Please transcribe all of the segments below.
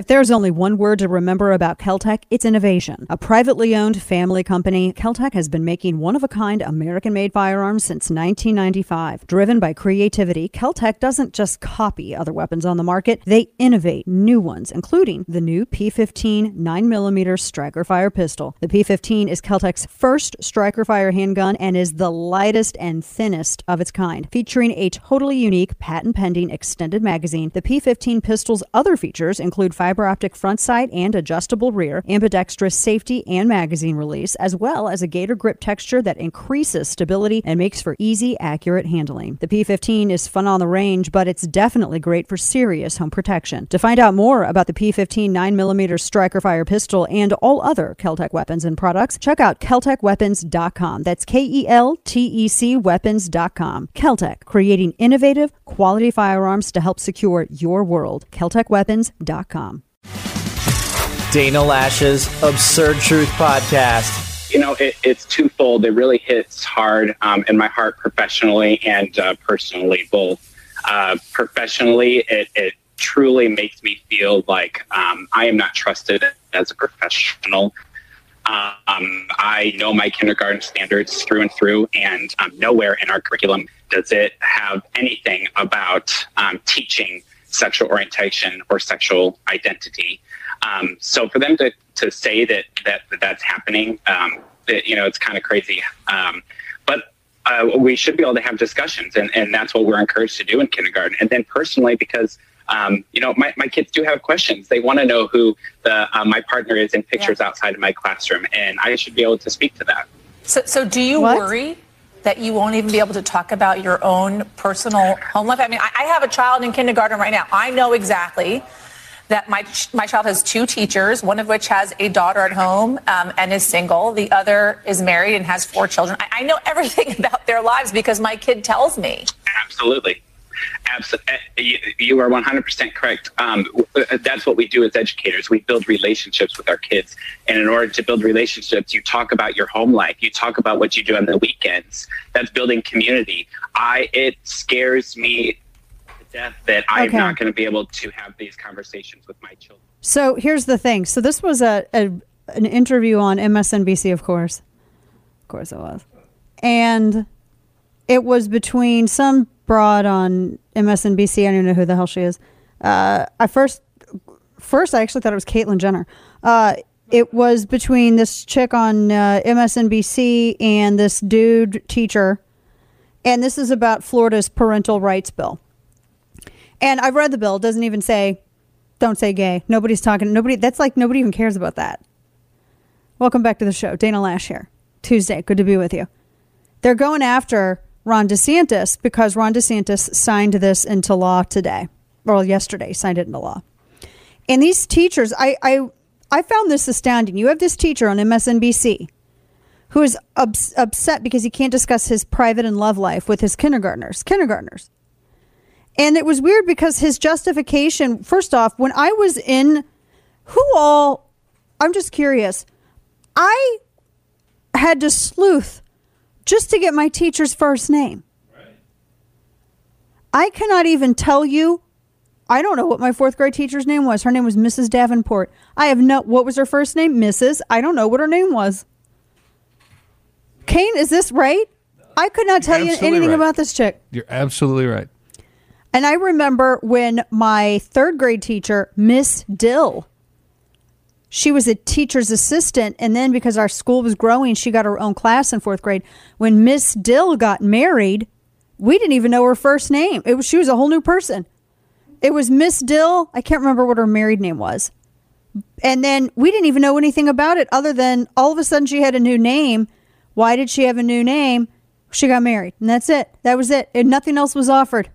If there's only one word to remember about Keltec, it's innovation. A privately owned family company, Keltec has been making one of a kind American made firearms since 1995. Driven by creativity, Keltec doesn't just copy other weapons on the market, they innovate new ones, including the new P15 9mm striker fire pistol. The P15 is Keltec's first striker fire handgun and is the lightest and thinnest of its kind. Featuring a totally unique patent pending extended magazine, the P15 pistol's other features include fire fiber optic front sight and adjustable rear, ambidextrous safety and magazine release, as well as a gator grip texture that increases stability and makes for easy, accurate handling. The P15 is fun on the range, but it's definitely great for serious home protection. To find out more about the P15 9mm striker fire pistol and all other Keltec weapons and products, check out KeltecWeapons.com. That's K E L T E C weapons.com. Keltec, creating innovative, quality firearms to help secure your world. KeltecWeapons.com. Dana Loesch's Absurd Truth Podcast. You know, it, it's twofold. It really hits hard um, in my heart professionally and uh, personally, both. Uh, professionally, it, it, truly makes me feel like um, I am not trusted as a professional. Um, I know my kindergarten standards through and through, and um, nowhere in our curriculum does it have anything about um, teaching sexual orientation or sexual identity. Um, so for them to, to say that, that, that that's happening, um, it, you know, it's kind of crazy. Um, but uh, we should be able to have discussions, and, and that's what we're encouraged to do in kindergarten. And then personally, because um, you know, my, my kids do have questions. They want to know who the uh, my partner is in pictures yeah. outside of my classroom, and I should be able to speak to that. So, so do you what? worry that you won't even be able to talk about your own personal home life? I mean, I, I have a child in kindergarten right now. I know exactly that my my child has two teachers, one of which has a daughter at home um, and is single. The other is married and has four children. I, I know everything about their lives because my kid tells me. Absolutely. Absolutely. Eh, you are 100% correct. Um, that's what we do as educators. We build relationships with our kids. And in order to build relationships, you talk about your home life. You talk about what you do on the weekends. That's building community. I, it scares me death that I'm okay. not going to be able to have these conversations with my children. So here's the thing. So this was a, a an interview on MSNBC, of course. Of course it was. And it was between some broad on MSNBC. I don't know who the hell she is. Uh, I first, first I actually thought it was Caitlyn Jenner. Uh, it was between this chick on uh, MSNBC and this dude teacher, and this is about Florida's parental rights bill. And I've read the bill. It doesn't even say, don't say gay. Nobody's talking. Nobody. That's like nobody even cares about that. Welcome back to the show. Dana Loesch here. Tuesday. Good to be with you. They're going after Ron DeSantis because Ron DeSantis signed this into law today. Well, yesterday, signed it into law. And these teachers, I, I, I found this astounding. You have this teacher on MSNBC who is ups- upset because he can't discuss his private and love life with his kindergartners. Kindergartners. And it was weird because his justification, first off, when I was in, who all, I'm just curious, I had to sleuth just to get my teacher's first name. I cannot even tell you. I don't know what my fourth grade teacher's name was. Her name was Mrs. Davenport. I have no. What was her first name? Mrs. I don't know what her name was. Kane, is this right? I could not tell you anything right. about this chick. You're absolutely right. And I remember when my third grade teacher, Miss Dill, she was a teacher's assistant. And then because our school was growing, she got her own class in fourth grade. When Miss Dill got married, we didn't even know her first name. It was she was a whole new person. It was Miss Dill. I can't remember what her married name was. And then we didn't even know anything about it other than all of a sudden she had a new name. Why did she have a new name? She got married. And that's it. That was it. And nothing else was offered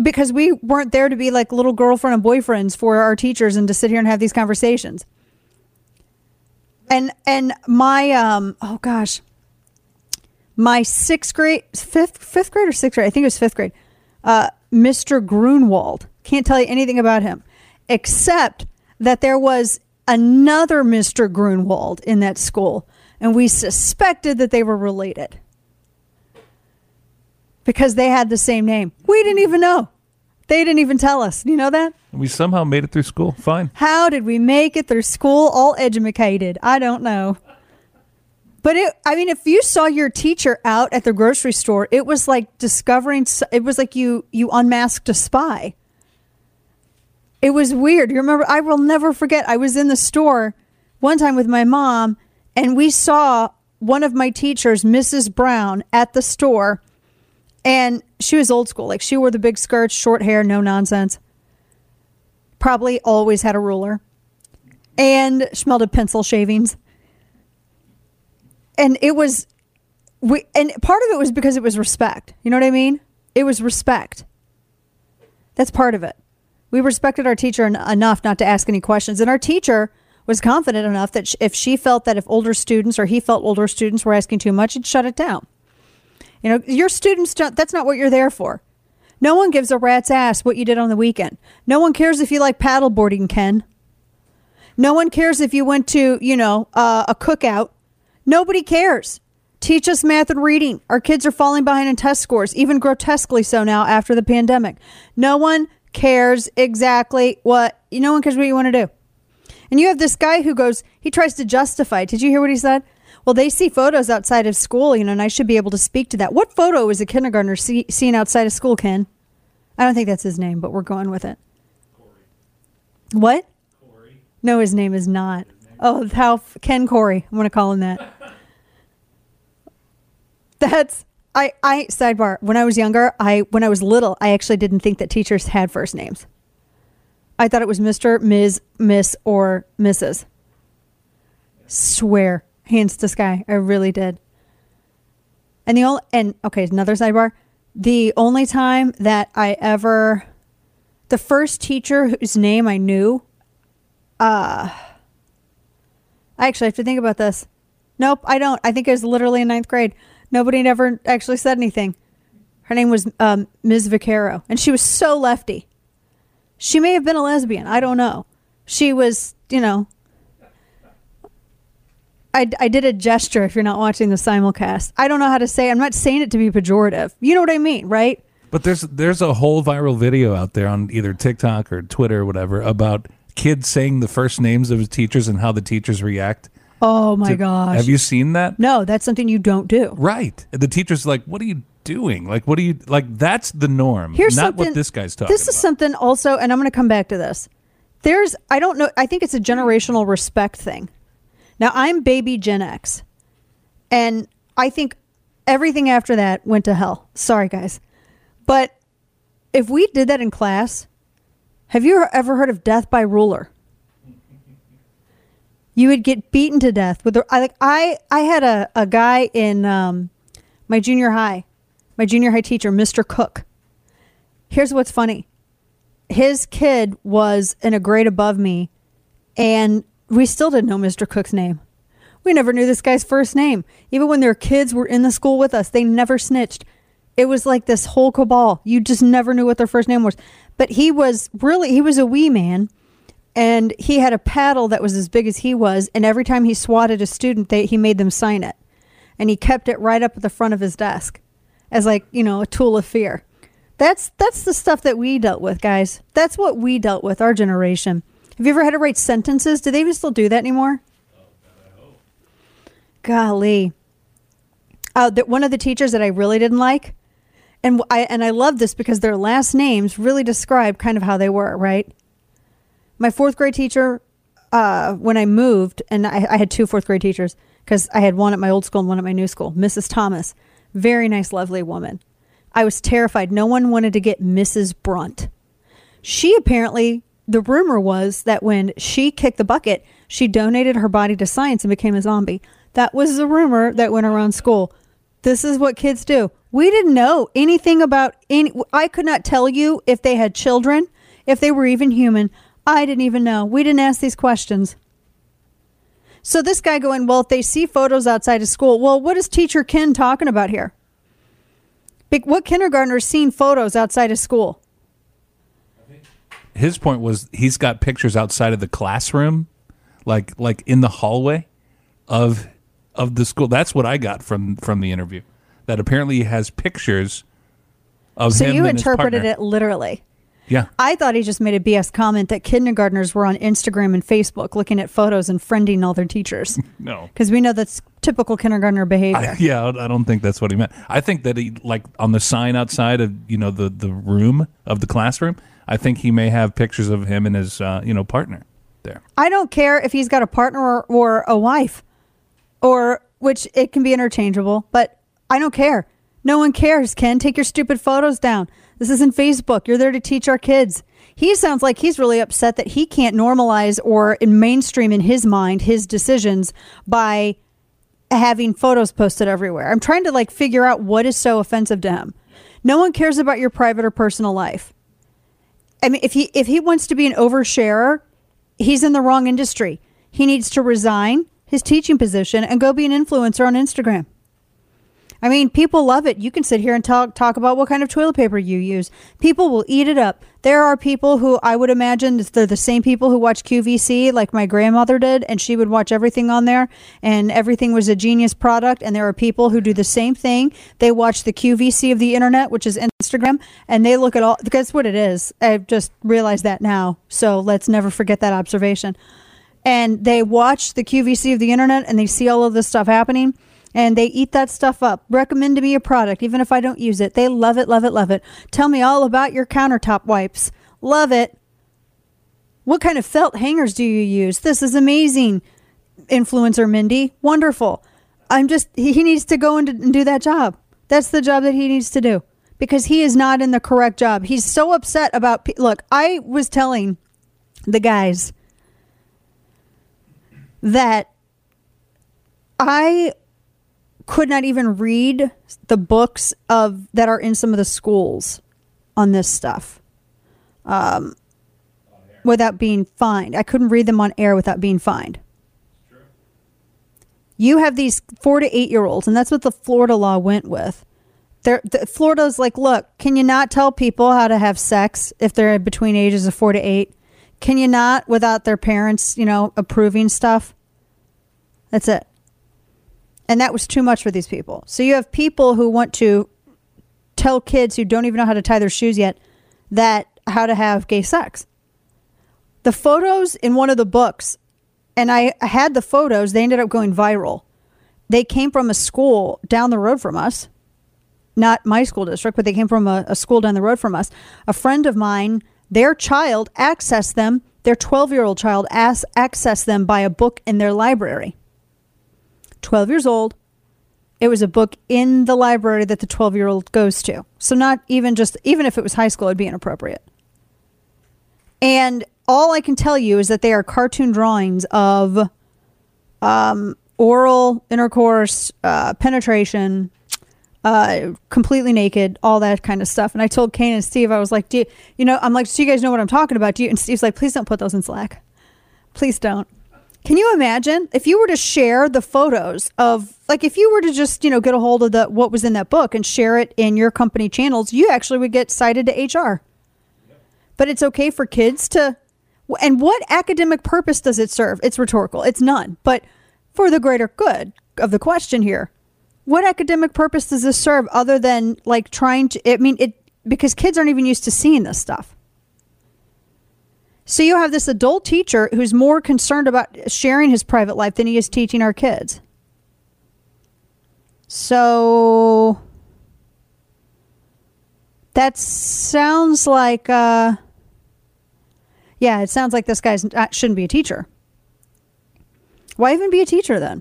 because we weren't there to be like little girlfriend and boyfriends for our teachers and to sit here and have these conversations. And and my um oh gosh, my sixth grade, fifth fifth grade or sixth grade, I think it was fifth grade. Uh, Mr. Grunwald can't tell you anything about him, except that there was another Mr. Grunwald in that school, and we suspected that they were related because they had the same name. We didn't even know. They didn't even tell us. You know that? We somehow made it through school. Fine. How did we make it through school all educated? I don't know. But it, I mean, if you saw your teacher out at the grocery store, it was like discovering. It was like you you unmasked a spy. It was weird. You remember? I will never forget. I was in the store one time with my mom, and we saw one of my teachers, Mrs. Brown, at the store, and she was old school. Like she wore the big skirts, short hair, no nonsense. Probably always had a ruler, and smelled of pencil shavings. And it was, we, and part of it was because it was respect. You know what I mean? It was respect. That's part of it. We respected our teacher en- enough not to ask any questions, and our teacher was confident enough that sh- if she felt that if older students or he felt older students were asking too much, he'd shut it down. You know, your students don't, that's not what you're there for. No one gives a rat's ass what you did on the weekend. No one cares if you like paddleboarding, Ken. No one cares if you went to, you know, uh, a cookout. Nobody cares. Teach us math and reading. Our kids are falling behind in test scores, even grotesquely so now after the pandemic. No one cares exactly what, you no one cares what you want to do. And you have this guy who goes, he tries to justify. Did you hear what he said? Well, they see photos outside of school, you know, and I should be able to speak to that. What photo is a kindergartner see, seen outside of school, Ken? I don't think that's his name, but we're going with it. Corey. What? Corey. No, his name is not. Oh, how Ken Corey. I'm going to call him that. That's I I sidebar. When I was younger, I when I was little, I actually didn't think that teachers had first names. I thought it was Mr., Ms., Miss, or Mrs. Swear, hands to sky. I really did. And the only, and okay, another sidebar. The only time that I ever, the first teacher whose name I knew, uh, I actually have to think about this. Nope, I don't. I think it was literally in ninth grade. Nobody never actually said anything. Her name was um, Ms. Vaccaro, and she was so lefty. She may have been a lesbian. I don't know. She was, you know. I, I did a gesture if you're not watching the simulcast. I don't know how to say. I'm not saying it to be pejorative. You know what I mean, right? But there's there's a whole viral video out there on either TikTok or Twitter or whatever about kids saying the first names of his teachers and how the teachers react. Oh my gosh. Have you seen that? No, that's something you don't do. Right. The teacher's like, "What are you doing? Like, what are you like? That's the norm. Here's not what this guy's talking. This is about. something also, and I'm going to come back to this. There's, I don't know. I think it's a generational respect thing. Now I'm baby Gen X, and I think everything after that went to hell. Sorry, guys, but if we did that in class, have you ever heard of death by ruler? You would get beaten to death with. A, I like I I had a a guy in um, my junior high my junior high teacher, Mr. Cook. Here's what's funny his kid was in a grade above me, and we still didn't know Mr. Cook's name. We never knew this guy's first name. Even when their kids were in the school with us, they never snitched. It was like this whole cabal. You just never knew what their first name was. But he was really, he was a wee man and he had a paddle that was as big as he was. And every time he swatted a student, they, he made them sign it. And he kept it right up at the front of his desk as like you know a tool of fear. That's that's the stuff that we dealt with, guys. That's what we dealt with, our generation. Have you ever had to write sentences? Do they even still do that anymore? Golly. Uh, the, one of the teachers that I really didn't like, and I and I love this because their last names really describe kind of how they were, right? My fourth grade teacher, uh, when I moved, and I, I had two fourth grade teachers because I had one at my old school and one at my new school, Mrs. Thomas. Very nice, lovely woman. I was terrified. No one wanted to get Mrs. Brunt. She apparently, the rumor was that when she kicked the bucket, she donated her body to science and became a zombie. That was the rumor that went around school. This is what kids do. We didn't know anything about any. I could not tell you if they had children, if they were even human. I didn't even know. We didn't ask these questions. So this guy going, well, if they see photos outside of school, well, what is teacher Ken talking about here? What kindergartner's seen photos outside of school? His point was he's got pictures outside of the classroom, like like in the hallway of of the school. That's what I got from from the interview. That apparently he has pictures of so him. you and interpreted it literally. Yeah. I thought he just made a BS comment that kindergartners were on Instagram and Facebook looking at photos and friending all their teachers. No. Because we know that's typical kindergartner behavior. I, yeah, I don't think that's what he meant. I think that he like on the sign outside of you know the the room of the classroom. I think he may have pictures of him and his uh, you know partner there. I don't care if he's got a partner or, or a wife, or which it can be interchangeable, but I don't care. No one cares, Ken. Take your stupid photos down. This isn't Facebook. You're there to teach our kids. He sounds like he's really upset that he can't normalize or in mainstream in his mind his decisions by having photos posted everywhere. I'm trying to like figure out what is so offensive to him. No one cares about your private or personal life. I mean, if he if he wants to be an oversharer, he's in the wrong industry. He needs to resign his teaching position and go be an influencer on Instagram. I mean, people love it. You can sit here and talk talk about what kind of toilet paper you use. People will eat it up. There are people who I would imagine they're the same people who watch QVC like my grandmother did and she would watch everything on there and everything was a genius product and there are people who do the same thing. They watch the QVC of the internet, which is Instagram, and they look at all that's what it is. I've just realized that now. So let's never forget that observation. And they watch the QVC of the internet and they see all of this stuff happening and they eat that stuff up. Recommend to me a product, even if I don't use it. They love it, love it, love it. Tell me all about your countertop wipes. Love it. What kind of felt hangers do you use? This is amazing. Influencer Mindy, wonderful. I'm just, he needs to go and do that job. That's the job that he needs to do because he is not in the correct job. He's so upset about, look, I was telling the guys that I could not even read the books of that are in some of the schools on this stuff um, without being fined. I couldn't read them on air without being fined. You have these four to eight year olds, and that's what the Florida law went with. They're, the, Florida's like, look, can you not tell people how to have sex if they're between ages of four to eight? Can you not without their parents, you know, approving stuff? That's it. And that was too much for these people. So you have people who want to tell kids who don't even know how to tie their shoes yet that how to have gay sex. The photos in one of the books, and I had the photos, they ended up going viral. They came from a school down the road from us, not my school district, but they came from a, a school down the road from us. A friend of mine, their child accessed them, their 12 year old child accessed them by a book in their library. 12 years old. It was a book in the library that the 12 year old goes to. So, not even just, even if it was high school, it'd be inappropriate. And all I can tell you is that they are cartoon drawings of um, oral intercourse, uh, penetration, uh, completely naked, all that kind of stuff. And I told Kane and Steve, I was like, do you, you know, I'm like, do you guys know what I'm talking about? Do you? And Steve's like, please don't put those in Slack. Please don't. Can you imagine if you were to share the photos of like if you were to just, you know, get a hold of the what was in that book and share it in your company channels, you actually would get cited to HR. But it's okay for kids to and what academic purpose does it serve? It's rhetorical. It's none. But for the greater good of the question here, what academic purpose does this serve other than like trying to I mean it because kids aren't even used to seeing this stuff. So you have this adult teacher who's more concerned about sharing his private life than he is teaching our kids. So that sounds like, uh, yeah, it sounds like this guy shouldn't be a teacher. Why even be a teacher then?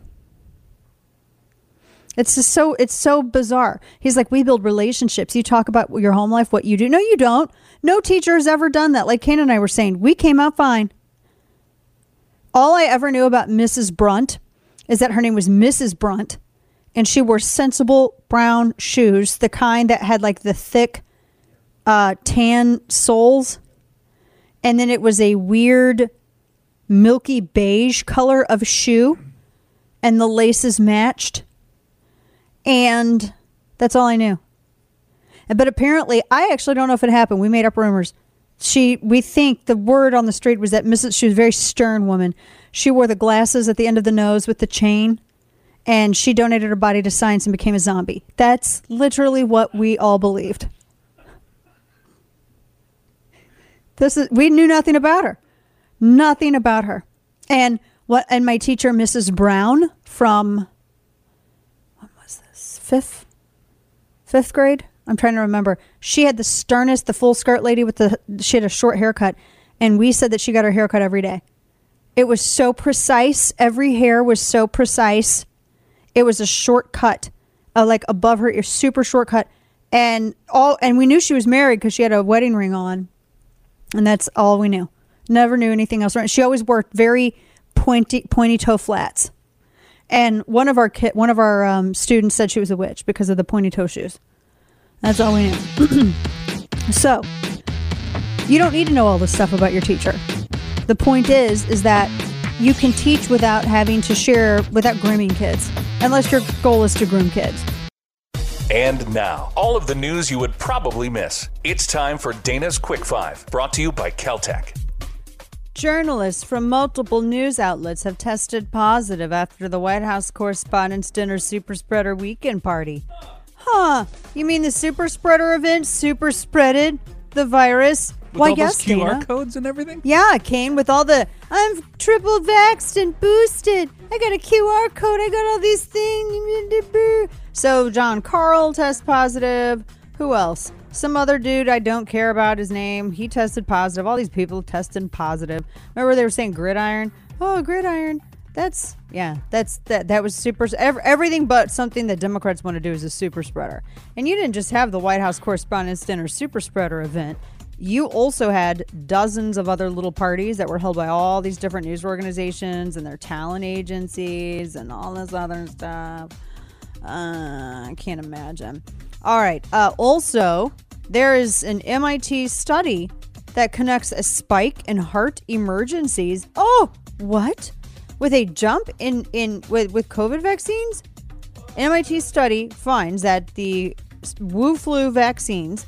It's just so it's so bizarre. He's like, we build relationships. You talk about your home life, what you do. No, you don't. No teacher has ever done that. Like Kane and I were saying, we came out fine. All I ever knew about Mrs. Brunt is that her name was Mrs. Brunt, and she wore sensible brown shoes, the kind that had like the thick uh, tan soles, and then it was a weird milky beige color of shoe, and the laces matched and that's all I knew. But apparently, I actually don't know if it happened. We made up rumors. She, we think the word on the street was that Mrs. She was a very stern woman. She wore the glasses at the end of the nose with the chain, and she donated her body to science and became a zombie. That's literally what we all believed. This is we knew nothing about her. Nothing about her. And what and my teacher, Mrs. Brown, from Fifth fifth grade? I'm trying to remember. She had the sternest, the full skirt lady with the she had a short haircut, and we said that she got her haircut every day. It was so precise. Every hair was so precise. It was a short cut, uh, like above her ear, super short cut, and all. And we knew she was married because she had a wedding ring on, and that's all we knew. Never knew anything else. She always wore very pointy, pointy toe flats. And one of our kid, one of our um, students said she was a witch because of the pointy toe shoes. That's all we knew. so, you don't need to know all this stuff about your teacher. The point is, is that you can teach without having to share, without grooming kids, unless your goal is to groom kids. And now, all of the news you would probably miss. It's time for Dana's Quick Five, brought to you by Keltec. Journalists from multiple news outlets have tested positive after the White House Correspondents' Dinner Super Spreader Weekend Party. Huh? You mean the super spreader event super spreaded the virus? With Why, all yes, those QR Dana. codes and everything? Yeah, came with all the I'm triple vaxxed and boosted. I got a QR code. I got all these things. So Jon Karl test positive. Who else? Some other dude I don't care about his name. He tested positive. All these people testing positive. Remember they were saying gridiron? Oh, gridiron. That's yeah. That's that. That was super. ev- Everything but something that Democrats want to do is a super spreader. And you didn't just have the White House Correspondents' Dinner super spreader event you also had dozens of other little parties that were held by all these different news organizations and their talent agencies and all this other stuff. Uh, I can't imagine. All right. Uh, also, there is an MIT study that connects a spike in heart emergencies. Oh, what? With a jump in in with with COVID vaccines? MIT study finds that the Wu flu vaccines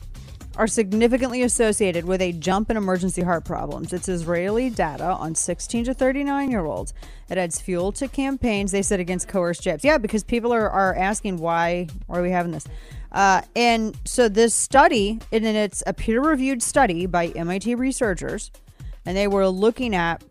are significantly associated with a jump in emergency heart problems. It's Israeli data on 16 to 39 year olds. It adds fuel to campaigns, they said, against coerced jabs. Yeah, because people are, are asking why are we having this? Uh, and so this study, and it's a peer reviewed study by MIT researchers, and they were looking at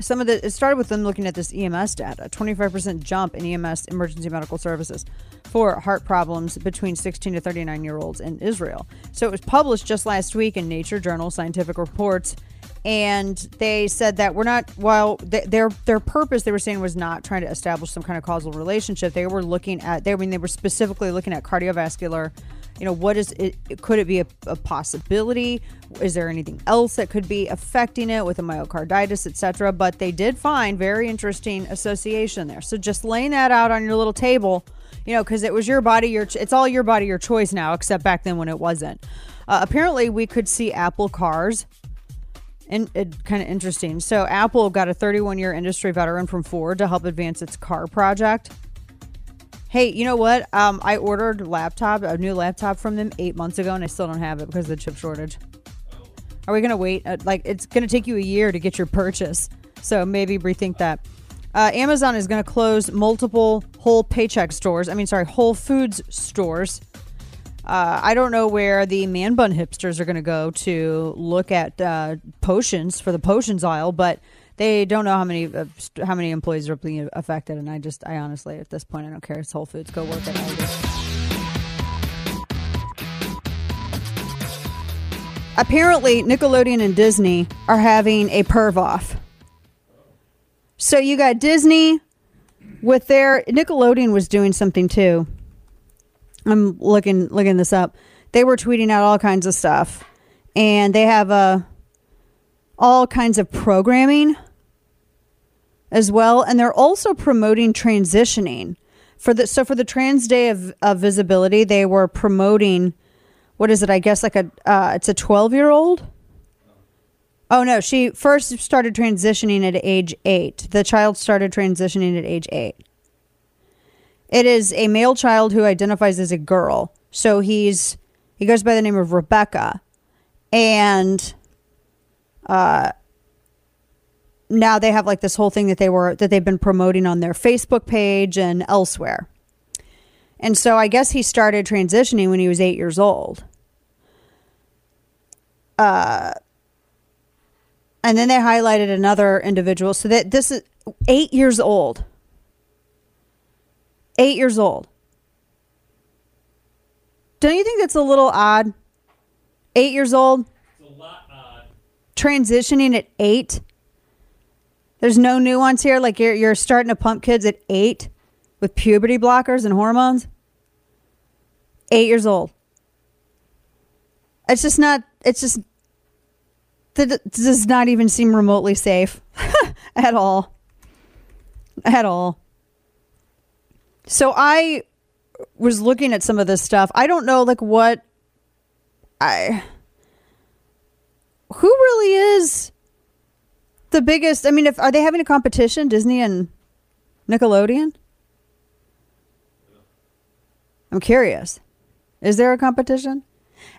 some of the it started with them looking at this EMS data 25% jump in EMS emergency medical services for heart problems between 16 to 39 year olds in Israel. So it was published just last week in Nature Journal Scientific Reports and they said that we're not while th- their their purpose they were saying was not trying to establish some kind of causal relationship. They were looking at they I mean they were specifically looking at cardiovascular. You know what is it could it be a, a possibility? Is there anything else that could be affecting it with a myocarditis etc but they did find very interesting association there. So just laying that out on your little table you know because it was your body your it's all your body your choice now except back then when it wasn't. Uh, apparently we could see apple cars and it kind of interesting. So Apple got a 31 year industry veteran from Ford to help advance its car project. Hey, you know what? Um, I ordered a laptop, a new laptop from them eight months ago, and I still don't have it because of the chip shortage. Are we gonna wait? Uh, like it's gonna take you a year to get your purchase, so maybe rethink that. Uh, Amazon is gonna close multiple whole paycheck stores. I mean, sorry, Whole Foods stores uh, I don't know where the man bun hipsters are going to go to look at uh, potions for the potions aisle, but they don't know how many uh, how many employees are being affected. And I just, I honestly, at this point, I don't care. It's Whole Foods. Go work at. Apparently, Nickelodeon and Disney are having a perv off. So you got Disney with their Nickelodeon was doing something too. I'm looking looking this up. They were tweeting out all kinds of stuff, and they have uh, all kinds of programming as well, and they're also promoting transitioning for the so for the Trans Day of, of Visibility. They were promoting what is it? I guess like a uh, it's a 12 year old. Oh no, she first started transitioning at age eight. The child started transitioning at age eight. It is a male child who identifies as a girl. So he's he goes by the name of Rebecca. And uh now they have like this whole thing that they were that they've been promoting on their Facebook page and elsewhere. And so I guess he started transitioning when he was 8 years old. Uh and then they highlighted another individual. So that this is eight years old. Eight years old. Don't you think that's a little odd? Eight years old. It's a lot odd. Transitioning at eight. There's no nuance here. Like you're you're starting to pump kids at eight with puberty blockers and hormones. Eight years old. It's just not. It's just. That does not even seem remotely safe at all. At all. So I was looking at some of this stuff. I don't know, like what I. Who really is the biggest? I mean, if are they having a competition, Disney and Nickelodeon? I'm curious. Is there a competition?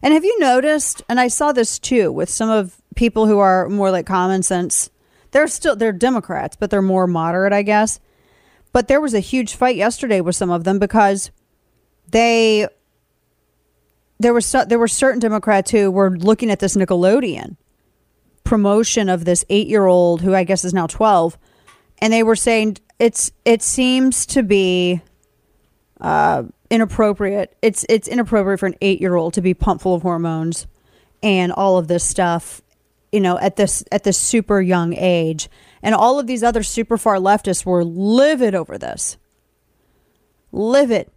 And have you noticed, and I saw this too with some of people who are more like common sense. They're still they're Democrats, but they're more moderate, I guess. But there was a huge fight yesterday with some of them because they there was there were certain Democrats who were looking at this Nickelodeon promotion of this 8-year-old who I guess is now 12 and they were saying it's it seems to be uh inappropriate. It's it's inappropriate for an eight year old to be pumped full of hormones and all of this stuff, you know, at this at this super young age. And all of these other super far leftists were livid over this. Livid.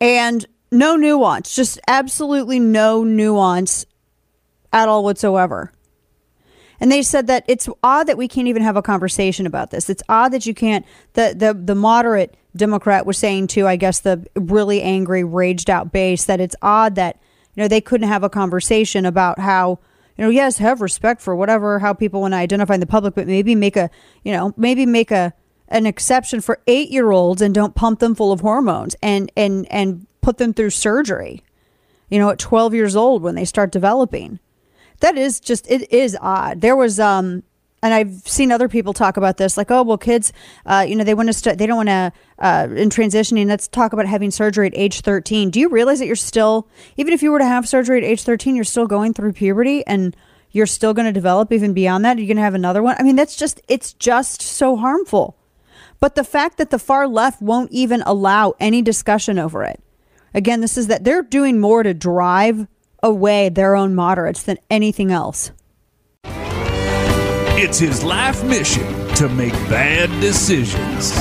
And no nuance, just absolutely no nuance at all whatsoever. And they said that it's odd that we can't even have a conversation about this. It's odd that you can't the the the moderate Democrat was saying to I guess the really angry raged out base that it's odd that you know they couldn't have a conversation about how you know yes have respect for whatever how people want to identify in the public but maybe make a you know maybe make a an exception for 8 year olds and don't pump them full of hormones and and and put them through surgery you know at 12 years old when they start developing that is just it is odd. There was um and I've seen other people talk about this, like, oh, well, kids, uh, you know, they want to, st- they don't want to, uh, in transitioning, let's talk about having surgery at age 13. Do you realize that you're still, even if you were to have surgery at age 13, you're still going through puberty and you're still going to develop even beyond that? You're going to have another one. I mean, that's just, it's just so harmful. But the fact that the far left won't even allow any discussion over it. Again, this is that they're doing more to drive away their own moderates than anything else. It's his life mission to make bad decisions.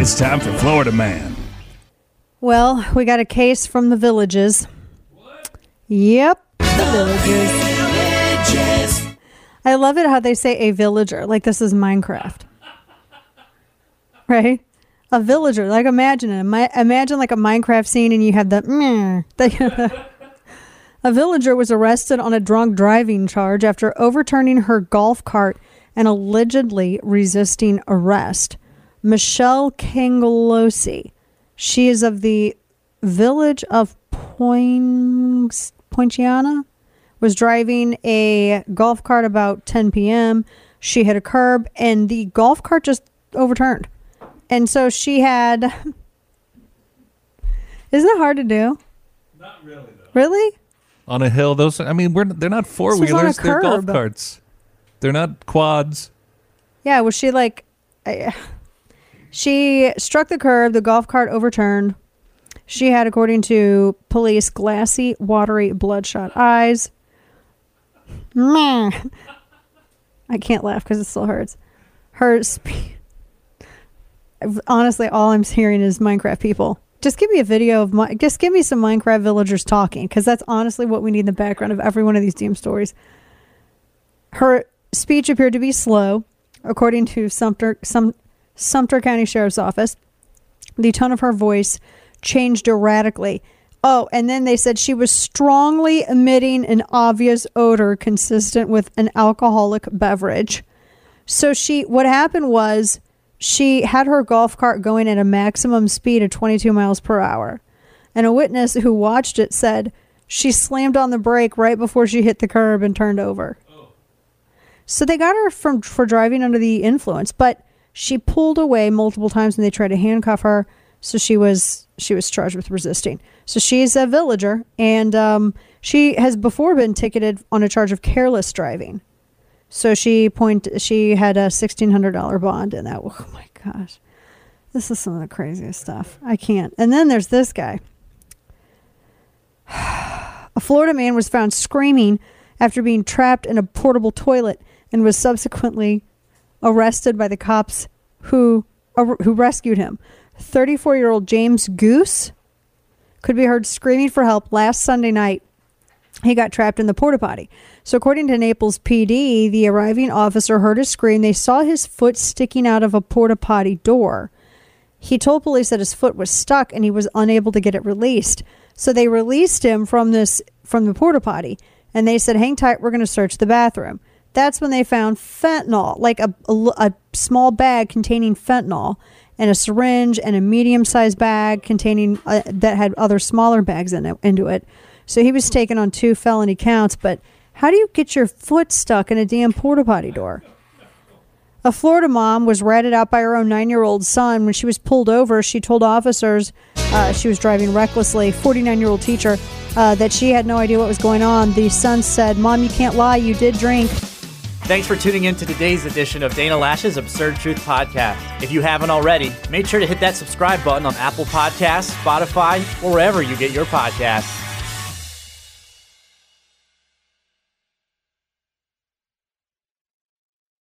It's time for Florida Man. Well, we got a case from the villages. Yep, the villages. I love it how they say a villager, like this is Minecraft. Right? a villager. Like imagine it. Imagine like a Minecraft scene, and you have the. a villager was arrested on a drunk driving charge after overturning her golf cart and allegedly resisting arrest. Michelle Kangalosi. She is of the village of Point Poinciana. Was driving a golf cart about 10 p.m. She hit a curb, and the golf cart just overturned. And so she had. Isn't it hard to do? Not really, though. Really? On a hill, those. I mean, we're they're not four wheelers. They're golf carts. They're not quads. Yeah. Was she like? she struck the curb. The golf cart overturned. She had, according to police, glassy, watery, bloodshot eyes. I can't laugh because it still hurts. Her. Spe- honestly, all I'm hearing is Minecraft people. Just give me a video of my. Just give me some Minecraft villagers talking, because that's honestly what we need in the background of every one of these damn stories. Her speech appeared to be slow, according to Sumter, Sumter County Sheriff's Office. The tone of her voice changed erratically. Oh, and then they said she was strongly emitting an obvious odor consistent with an alcoholic beverage. So she, what happened was she had her golf cart going at a maximum speed of 22 miles per hour. And a witness who watched it said she slammed on the brake right before she hit the curb and turned over. So they got her from for driving under the influence, but she pulled away multiple times when they tried to handcuff her. So she was she was charged with resisting. So she's a villager, and um, She has before been ticketed on a charge of careless driving. So she point she had a sixteen hundred dollar bond in that. Oh my gosh, this is some of the craziest stuff. I can't. And then there's this guy. A Florida man was found screaming after being trapped in a portable toilet and was subsequently arrested by the cops who uh, who rescued him. 34-year-old James Goose could be heard screaming for help last Sunday night. He got trapped in the porta potty. So, according to Naples PD, the arriving officer heard a scream. They saw his foot sticking out of a porta potty door. He told police that his foot was stuck and he was unable to get it released. So they released him from this from the porta potty, and they said, "Hang tight, we're going to search the bathroom." That's when they found fentanyl, like a, a, a small bag containing fentanyl, and a syringe, and a medium-sized bag containing uh, that had other smaller bags in it, into it. So he was taken on two felony counts. But how do you get your foot stuck in a damn porta potty door? A Florida mom was ratted out by her own nine year old son. When she was pulled over, she told officers uh, she was driving recklessly. 49 year old teacher uh, that she had no idea what was going on. The son said, Mom, you can't lie. You did drink. Thanks for tuning in to today's edition of Dana Loesch's Absurd Truth Podcast. If you haven't already, make sure to hit that subscribe button on Apple Podcasts, Spotify, or wherever you get your podcasts.